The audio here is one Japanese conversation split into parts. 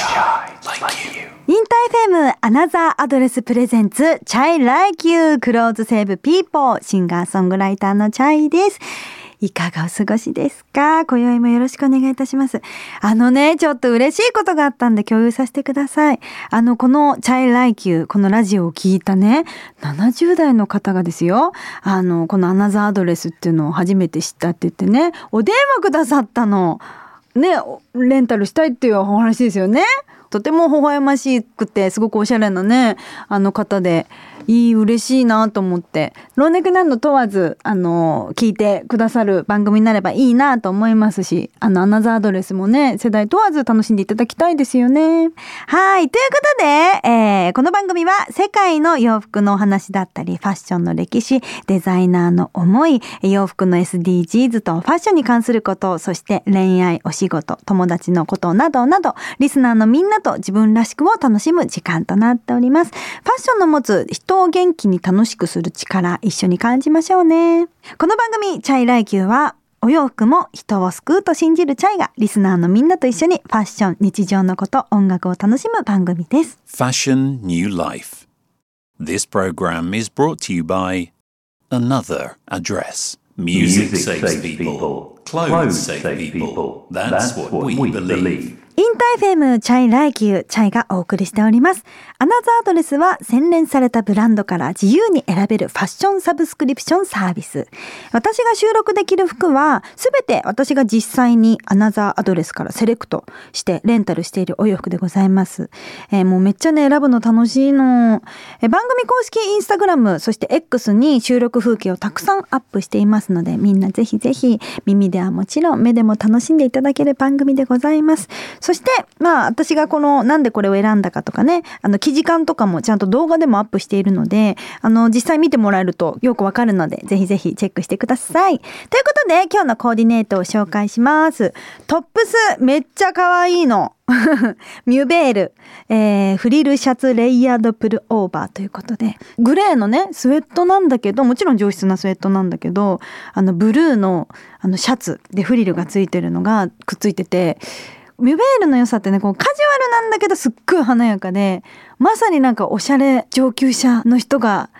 InterFM Another Address presents chay ライキュー Clothes save people シンガーソングライターの chay です。いかがお過ごしですか？今宵もよろしくお願いいたします。あのね、ちょっと嬉しいことがあったんで共有させてください。あの、この chay ライキュー、このラジオを聞いたね、70代の方がですよ、あの、この Another Address っていうのを初めて知ったって言ってね、お電話くださったの。ね、レンタルしたいっていうお話ですよね。とても微笑ましくてすごくおしゃれなねあの方でいい嬉しいなと思って。老若男女問わずあの聞いてくださる番組になればいいなと思いますしあのアナザードレスもね世代問わず楽しんでいただきたいですよね。はい。ということで、えーこの番組は世界の洋服のお話だったりファッションの歴史デザイナーの思い洋服の SDGs とファッションに関することそして恋愛お仕事友達のことなどなどリスナーのみんなと自分らしくを楽しむ時間となっております。ファッションの持つ人を元気に楽しくする力一緒に感じましょうねこの番組 chay ライキューはお洋服も人を救うと信じる chay がリスナーのみんなと一緒にファッション日常のこと音楽を楽しむ番組です Fashion New Life. This program is brought to you by Another Address. Music, saves people. Clothes save people. That's, what, we, believe. InterFM chay ライキュー chay がお送りしております。アナザーアドレスは洗練されたブランドから自由に選べるファッションサブスクリプションサービス。私が収録できる服はすべて私が実際にアナザーアドレスからセレクトしてレンタルしているお洋服でございます。えーもうめっちゃね選ぶの楽しいの。えー番組公式インスタグラムそして X に収録風景をたくさんアップしていますのでみんなぜひぜひ耳ではもちろん目でも楽しんでいただける番組でございます。そしてまあ私がこのなんでこれを選んだかとかねあの記事感とかもちゃんと動画でもアップしているのであの実際見てもらえるとよくわかるのでぜひぜひチェックしてください。ということで今日のコーディネートを紹介します。トップスめっちゃ可愛いの。ミュベール、えーフリルシャツレイヤードプルオーバーということでグレーのねスウェットなんだけどもちろん上質なスウェットなんだけどあのブルーのあのシャツでフリルがついてるのがくっついててミュベールの良さってねこうカジュアルなんだけどすっごい華やかでまさになんかおしゃれ上級者の人が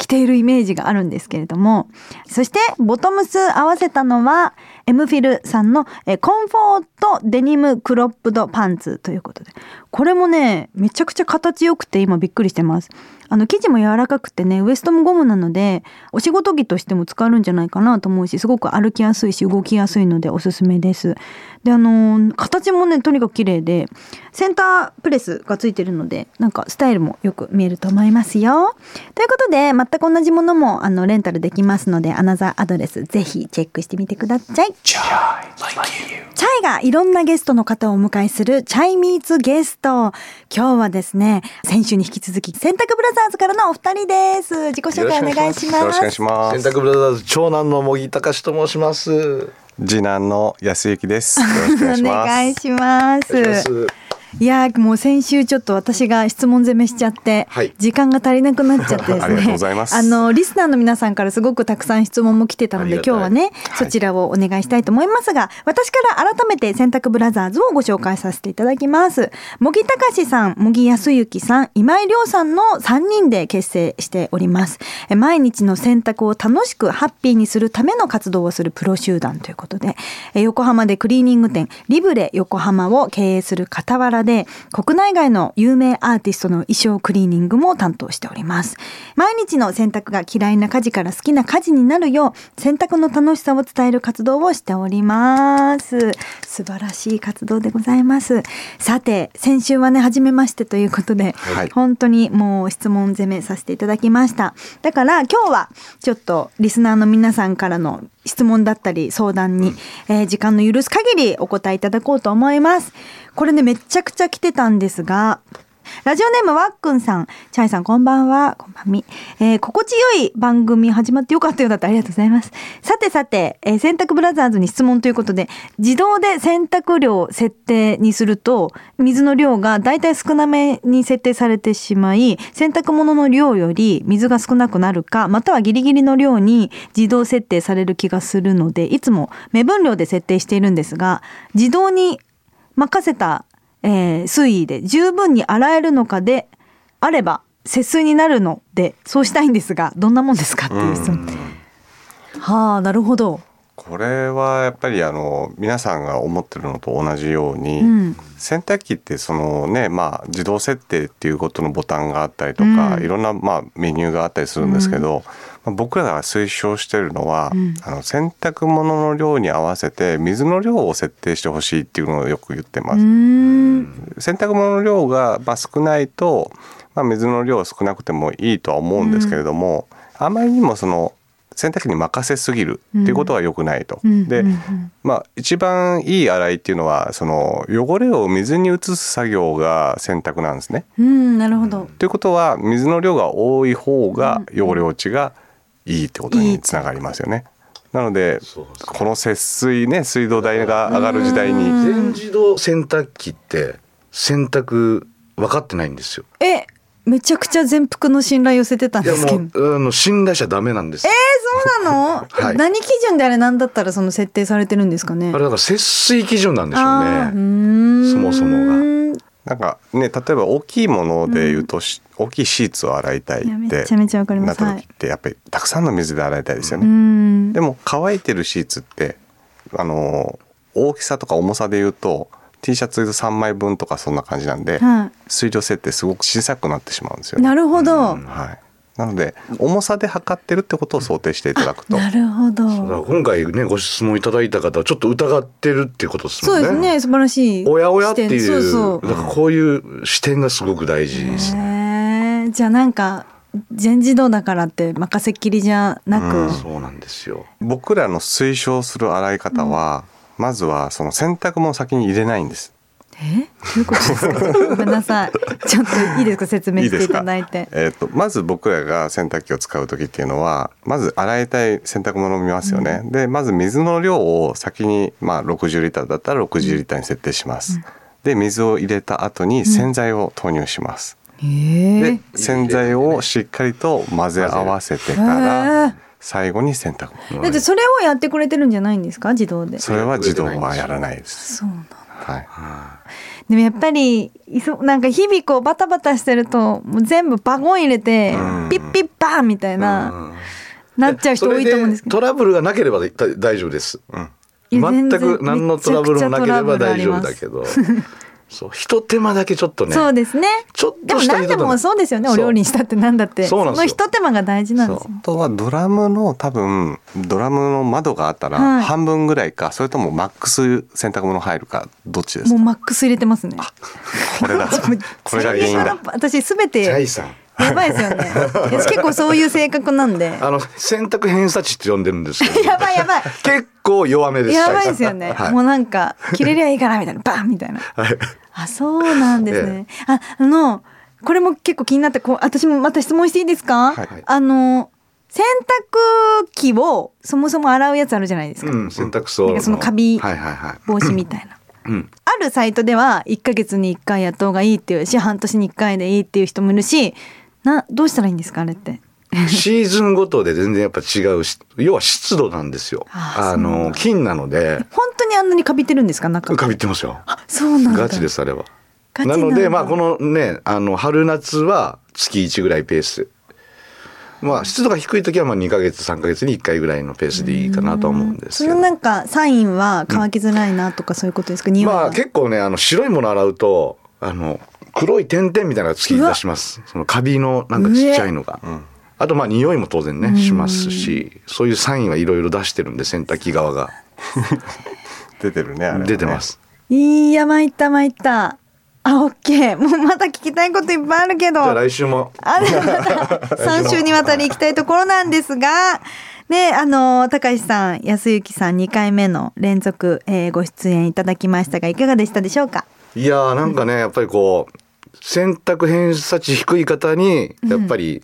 着ているイメージがあるんですけれどもそしてボトムス合わせたのはエムフィルさんのコンフォートデニムクロップドパンツということで。これもねめちゃくちゃ形良くて今びっくりしてますあの生地も柔らかくてねウエストもゴムなのでお仕事着としても使えるんじゃないかなと思うしすごく歩きやすいし動きやすいのでおすすめですであのー形もねとにかく綺麗でセンタープレスがついてるのでなんかスタイルもよく見えると思いますよということで全く同じものもあのレンタルできますのでアナザーアドレスぜひチェックしてみてください.チャイがいろんなゲストの方をお迎えするチャイミーツゲスト。今日はですね、先週に引き続き、洗濯ブラザーズからのお二人です。自己紹介お願いします。よろしくお願いします。洗濯ブラザーズ長男の茂木隆と申します。次男の安幸です。よろしくお願いしおます。願いやーもう先週ちょっと私が質問攻めしちゃって、はい。時間が足りなくなっちゃってですね。ありがとうございます。あのリスナーの皆さんからすごくたくさん質問も来てたので今日はね、そちらをお願いしたいと思いますが私から改めて洗濯ブラザーズをご紹介させていただきます。茂木隆さん茂木康之さん今井亮さんの3人で結成しております。え毎日の洗濯を楽しくハッピーにするための活動をするプロ集団ということでえ横浜でクリーニング店リブレ横浜を経営する傍らで国内外の有名アーティストの衣装クリーニングも担当しております。毎日の洗濯が嫌いな家事から好きな家事になるよう洗濯の楽しさを伝える活動をしております。素晴らしい活動でございます。さて先週はね初めましてということで、はい。本当にもう質問攻めさせていただきました。だから今日はちょっとリスナーの皆さんからの質問だったり相談に、えー時間の許す限りお答えいただこうと思います。これねめちゃくちゃ来てたんですがラジオネームわっくんさん、チャイさんこんばんは、こんばんみ。えー心地よい番組始まってよかったようだったありがとうございます。さてさて、えー洗濯ブラザーズに質問ということで、自動で洗濯量設定にすると、水の量がだいたい少なめに設定されてしまい、洗濯物の量より水が少なくなるか、またはギリギリの量に自動設定される気がするので、いつも目分量で設定しているんですが、自動に任せたえー水位で十分に洗えるのかであれば節水になるのでそうしたいんですがどんなもんですかっていう質問。はあなるほど。これはやっぱりあの皆さんが思ってるのと同じように、うん洗濯機ってそのねまあ自動設定っていうことのボタンがあったりとか、うんいろんなまあメニューがあったりするんですけど、まあ僕らが推奨してるのは、うん。あの洗濯物の量に合わせて水の量を設定してほしいっていうのをよく言ってます。洗濯物の量がまあ少ないと、まあ、水の量少なくてもいいとは思うんですけれども、あまりにもその洗濯機に任せすぎるっていうことは良くないと。うん。で、うん。うん。まあ、一番いい洗いっていうのはその汚れを水に移す作業が洗濯なんですね。うん。なるほど。ということは水の量が多い方が汚れ落ちがいいってことにつながりますよね。なのでこの節水ね水道代が上がる時代に全自動洗濯機って洗濯分かってないんですよ。えめちゃくちゃ全幅の信頼寄せてたんですけど。もうあの信頼しちゃダメなんです。えそうなの、はい何基準であれなんだったらその設定されてるんですかね？あれだから節水基準なんでしょううね。そもそもがなんかね例えば大きいもので言うとし、大きいシーツを洗いたいってめちゃめちゃわかります。なった時ってやっぱりたくさんの水で洗いたいですようね。ん。でも乾いてるシーツってあの大きさとか重さで言うと T シャツ3枚分とかそんな感じなんで、は水量設定すごく小さくなってしまうんですよい、ね。なるほど、はい、なので重さで測ってるってことを想定していただくとなるほど今回ねご質問いただいた方はちょっと疑ってるっていうことですもんね。そうですね素晴らしいおやおやっていう視点そうだからこういう視点がすごく大事ですね。じゃあなんか全自動だからって任せっきりじゃなく、うんそうなんですよ。僕らの推奨する洗い方は、まずはその洗濯物を先に入れないんです。え？どういうことですか？ごめんなさい。ちょっといいですか？説明していただいて。えー、とまず僕らが洗濯機を使う時っていうのはまず洗いたい洗濯物を見ますよね、でまず水の量を先に、まあ、60リッターだったら60リッターに設定します、で水を入れた後に洗剤を投入します、へえで洗剤をしっかりと混ぜ合わせてかへらー。最後に洗濯物だってそれをやってくれてるんじゃないんですか？自動で。それは自動はやらないです。そうなんだはい。でもやっぱりいそなんか日々こうバタバタしてるともう全部バゴン入れてうん。ピッピッパーンみたいなうん。なっちゃう人多いと思うんですけど。トラブルがなければだ大丈夫です。うん。全く何のトラブルもなければ大丈夫だけど、そう一手間だけちょっとね。そうですね。ちょっでもとした何でもそうですよね。お料理にしたってなんだって。そうなんですよ。の一手間が大事なんですよ。あとはドラムの多分ドラムの窓があったらはい。半分ぐらいか、それともマックス洗濯物入るかどっちですか？もうマックス入れてますね。これだ。これが原因だ。私すべチャイてさん。やばいですよね。私結構そういう性格なんで。あの洗濯偏差値って呼んでるんですけど。やばいやばい。結構弱めです。やばいですよね、は。い。もうなんか切れりゃいいからみたいなバンみたいな。はい。あそうなんですね、ああのこれも結構気になってこう私もまた質問していいですか、はい。あの洗濯機をそもそも洗うやつあるじゃないですか、うん、洗濯槽なんかそのカビ。防止みたいな。うん。あるサイトでは1ヶ月に1回やった方がいいっていうし半年に1回でいいっていう人もいるしなどうしたらいいんですかあれって？シーズンごとで全然やっぱ違うし、要は湿度なんですよ。あの菌なので、本当にあんなにカビてるんですか中カビってますよ。あそうなんだガチですあれは。なのでまあこのねあの春夏は月1ぐらいペース。まあ湿度が低い時はまあ2ヶ月3ヶ月に1回ぐらいのペースでいいかなとは思うんですけど。そのなんかサインは乾きづらいなとかそういうことですか、匂いがまあ結構ねあの白いもの洗うとあの黒い点々みたいなのが突き出します。そのカビのなんかちっちゃいのが。あとまあ匂いも当然ねしますし、そういうサインはいろいろ出してるんで洗濯機側が。出てるねあれはね。出てます。いや参った参った。あオッケーもうまた聞きたいこといっぱいあるけど。じゃあ来週も。あでも また3週にわたり行きたいところなんですが、ね、あの、高橋さん、安幸さん2回目の連続、えーご出演いただきましたが、いかがでしたでしょうか？いやーなんかねやっぱりこう洗濯偏差値低い方にやっぱり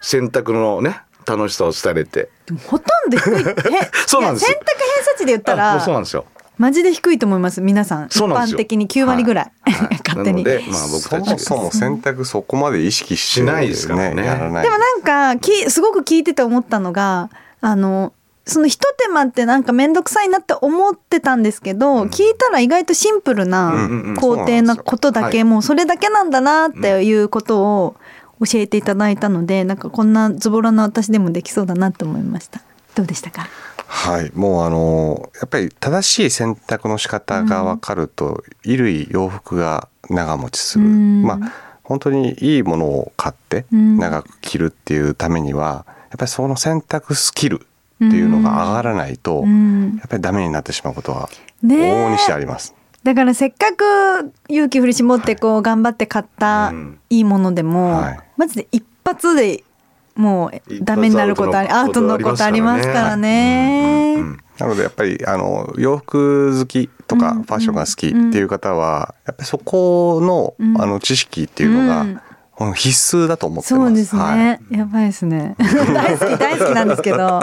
洗濯のね楽しさを伝えて、ほとんど低い。えそうなんですいや洗濯偏差値で言ったあもうそうなら、んですよ。マジで低いと思います、皆さん。一般的に9割ぐらい。はいはい 勝手に。まあ僕そたちもそも洗濯そこまで意識しないですからねやらないでもなんかきすごく聞いてて思ったのがあのそのひと手間ってなんか面倒くさいなって思ってたんですけど、聞いたら意外とシンプルなうんうんうん。工程なことだけ、はい。もうそれだけなんだなっていうことを教えていただいたのでなんかこんなズボラな私でもできそうだなと思いました。どうでしたか？はい、もうあのやっぱり正しい選択の仕方が分かると、衣類洋服が長持ちする、うん。まあ本当にいいものを買ってうん。長く着るっていうためにはやっぱりその選択スキルっていうのが上がらないと、うん。やっぱりダメになってしまうことは往々にしてあります。だからせっかく勇気振り絞ってこう頑張って買ったうん。いいものでも、はい。マジで一発でもうダメになることありアウトのこととありますすかららね。うんなのでやっぱりあの洋服好きとかうん。ファッションが好きっていう方はやっぱりそこのうん。あの知識っていうのが必須だと思ってます。そうですね、はい。やばいですね。大好き大好きなんですけど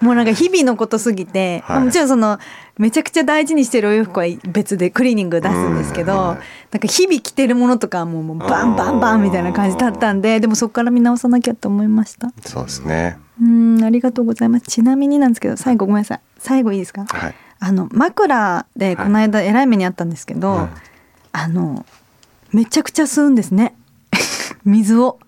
もうなんか日々のことすぎて、はい。もちろんそのめちゃくちゃ大事にしてるお洋服は別でクリーニング出すんですけど、うんなんか日々着てるものとかはもうもうバンバンバンみたいな感じだったんででもそこから見直さなきゃと思いました。そうですね。うんありがとうございます。ちなみになんですけど最後ごめんなさい。最後いいですか、はい。あの枕でこの間えらい目にあったんですけど、はい。あのめちゃくちゃ吸うんですね。水を。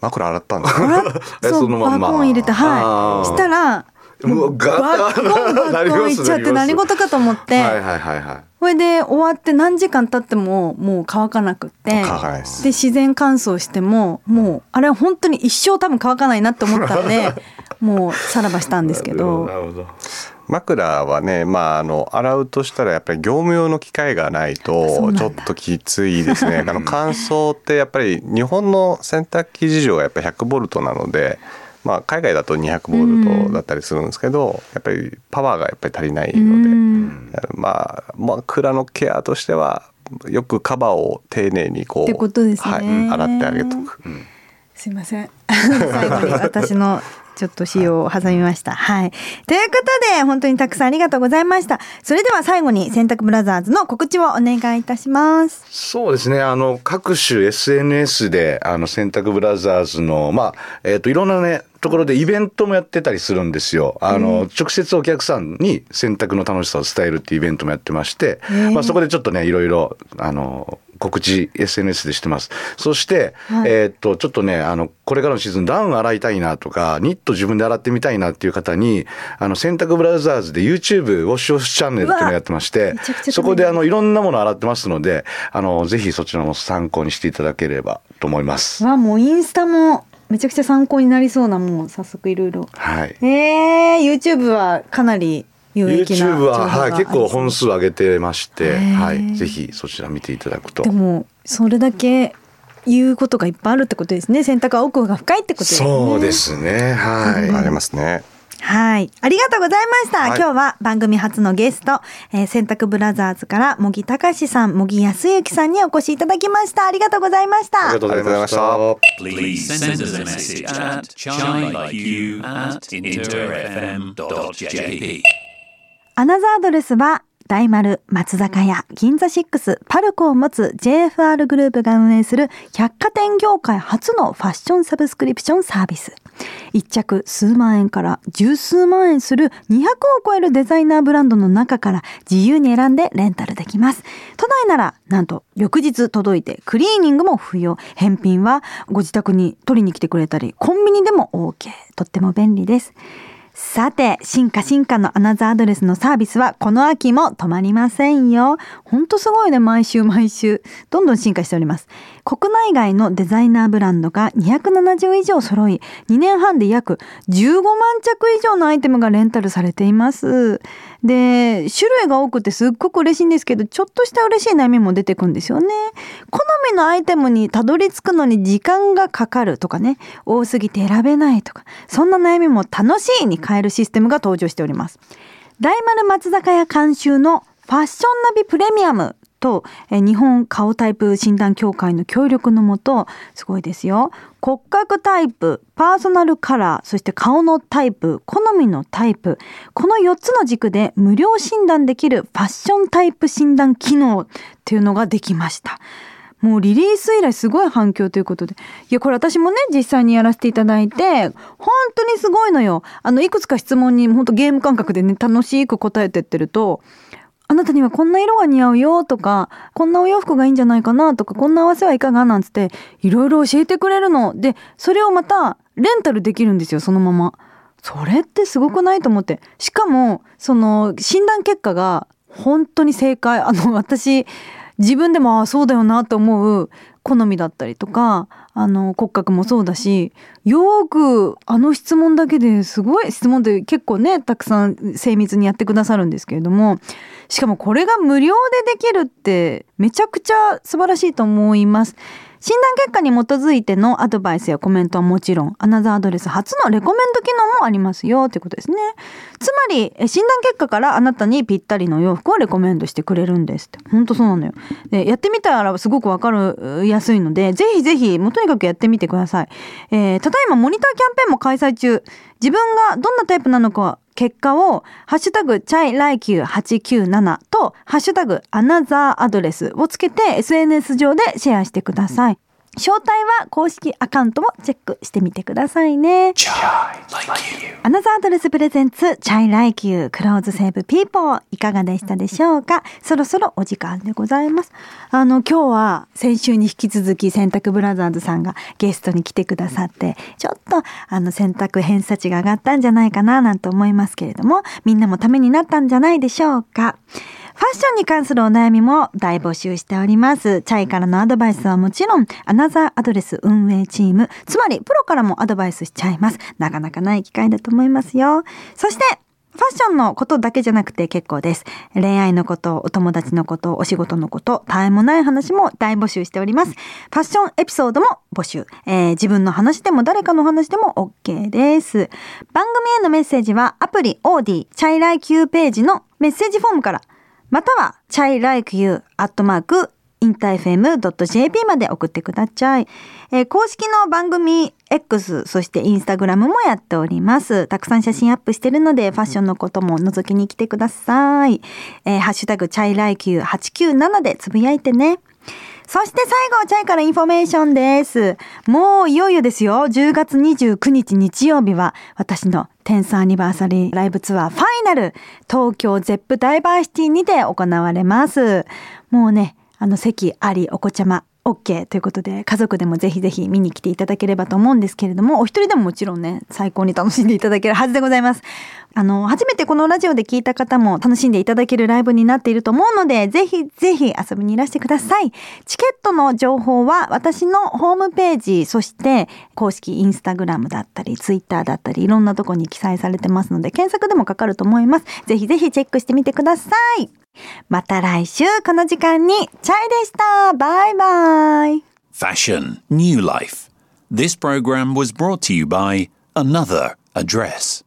あ枕洗ったんですか？そのまんま。バーコン入れてはい。したらもうガバッコンバッコンいっちゃって何事かと思って、はいはいはいはい。これで終わって何時間経ってももう乾かなくってで自然乾燥してももうあれは本当に一生多分乾かないなって思ったんで もうさらばしたんですけなどるほど枕はね、まあ、あの洗うとしたらやっぱり業務用の機械がないとちょっときついですね。あの乾燥ってやっぱり日本の洗濯機事情がやっぱり100ボルトなので、まあ、海外だと200ボルトだったりするんですけど、やっぱりパワーがやっぱり足りないので、うん。まあ枕のケアとしてはよくカバーを丁寧にこうね。はい、洗ってあげとく。すいません。最後に私のちょっと仕様を挟みました。はい。ということで、本当にたくさんありがとうございました。それでは最後に、洗濯ブラザーズの告知をお願いいたします。そうですね。あの、各種 SNS で、あの、洗濯ブラザーズの、まあ、えっ、と、いろんなね、ところでイベントもやってたりするんですよ。あの、直接お客さんに洗濯の楽しさを伝えるっていうイベントもやってまして、まあ、そこでちょっとね、いろいろ、あの、告知 SNS でしてます。そして、はいえーっと、ちょっとね、あの、これからのシーズンダウン洗いたいなとか、ニット自分で洗ってみたいなっていう方に、あの、洗濯ブラザーズで YouTube ウォッシュオフチャンネルっていうのをやってましてそこであの、いろんなもの洗ってますので、あの、ぜひそちらも参考にしていただければと思います。わ、もうインスタもめちゃくちゃ参考になりそうな、もう早速いろいろ。はい。えー、YouTube はかなり YouTube は、はい、結構本数数上げてまして、はい、ぜひそちら見ていただくとで。もそれだけ言うことがいっぱいあるってことですね洗濯は奥が深いってことですねそうですね、はい。ありますね。はい。ありがとうございました。はい今日は番組初のゲスト、えー、洗濯ブラザーズから茂木隆さん、茂木康之さんにお越しいただきました。ありがとうございました。ありがとうございました。Please send アナザードレスは大丸、松坂屋、銀座6、パルコを持つ JFR グループが運営する百貨店業界初のファッションサブスクリプションサービス。一着数万円から十数万円する200を超えるデザイナーブランドの中から自由に選んでレンタルできます。都内ならなんと翌日届いてクリーニングも不要。返品はご自宅に取りに来てくれたり、コンビニでも OK。とっても便利です。さて、進化進化のアナザーアドレスのサービスはこの秋も止まりませんよ。ほんとすごいね、毎週毎週。どんどん進化しております。国内外のデザイナーブランドが270以上揃い、2年半で約15万着以上のアイテムがレンタルされています。で、種類が多くてすっごく嬉しいんですけど、ちょっとした嬉しい悩みも出てくるんですよね。好みのアイテムにたどり着くのに時間がかかるとかね、多すぎて選べないとか、そんな悩みも楽しいに変えるシステムが登場しております。大丸松坂屋監修のファッションナビプレミアムと日本顔タイプ診断協会の協力のもとすごいですよ骨格タイプパーソナルカラーそして顔のタイプ好みのタイプこの4つの軸で無料診断できるファッションタイプ診断機能っていうのができましたもうリリース以来すごい反響ということで。いや、これ私もね、実際にやらせていただいて、本当にすごいのよ。あの、いくつか質問に本当ゲーム感覚でね、楽しく答えてってると、あなたにはこんな色が似合うよとか、こんなお洋服がいいんじゃないかなとか、こんな合わせはいかがなんつって、いろいろ教えてくれるの。で、それをまたレンタルできるんですよ、そのまま。それってすごくないと思って。しかも、その、診断結果が本当に正解。あの、私、自分でも、ああ、そうだよなと思う好みだったりとか、あの、骨格もそうだし、よく、あの質問だけですごい質問って結構ね、たくさん精密にやってくださるんですけれども、しかもこれが無料でできるってめちゃくちゃ素晴らしいと思います。診断結果に基づいてのアドバイスやコメントはもちろん、アナザーアドレス初のレコメント機能もありますよということですね。つまり、診断結果からあなたにぴったりの洋服をレコメントしてくれるんですって。本当そうなのよ。で、やってみたらすごくわかりやすいので、ぜひぜひ、もうとにかくやってみてください。えー、ただいまモニターキャンペーンも開催中。自分がどんなタイプなのか結果を、ハッシュタグ、 chay ライキュー897と、ハッシュタグ、 Another Address をつけて SNS 上でシェアしてください。詳細は公式アカウントもチェックしてみてくださいね。 Another Address presents、chay ライキュー、 Clothes save people、いかがでしたでしょうか？そろそろお時間でございます。あの、今日は先週に引き続き洗濯ブラザーズさんがゲストに来てくださって、ちょっとあの洗濯偏差値が上がったんじゃないかななんて思いますけれども、みんなもためになったんじゃないでしょうか？ファッションに関するお悩みも大募集しております。チャイからのアドバイスはもちろん、アナザーアドレス運営チーム、つまりプロからもアドバイスしちゃいます。なかなかない機会だと思いますよ。そして、ファッションのことだけじゃなくて結構です。恋愛のこと、お友達のこと、お仕事のこと、絶えもない話も大募集しております。ファッションエピソードも募集。えー、自分の話でも誰かの話でも OK です。番組へのメッセージはアプリ OD チャイライ Q ページのメッセージフォームからまたは、childlikeyou アットマークインター FM.jp まで送ってください。えー、公式の番組 X、そしてインスタグラムもやっております。たくさん写真アップしてるので、ファッションのことも覗きに来てください。えー、ハッシュタグ chay ライキュー897でつぶやいてね。そして最後、 chay からインフォメーションです。もういよいよですよ。10月29日日曜日は、私の10th Anniversary Live Tour Final、東京 Zepp DiverCity にて行われます。もうね、あの席ありお子ちゃま OK ということで家族でもぜひぜひ見に来ていただければと思うんですけれどもお一人でももちろんね最高に楽しんでいただけるはずでございます。あの初めてこのラジオで聞いた方も楽しんでいただけるライブになっていると思うのでぜひぜひ遊びにいらしてください。チケットの情報は私のホームページそして公式インスタグラムだったりツイッターだったりいろんなとこに記載されてますので検索でもかかると思います。ぜひぜひチェックしてみてください。また来週この時間にチャイでした。バイバイ。Fashion New Life. This program was brought to you by Another Address.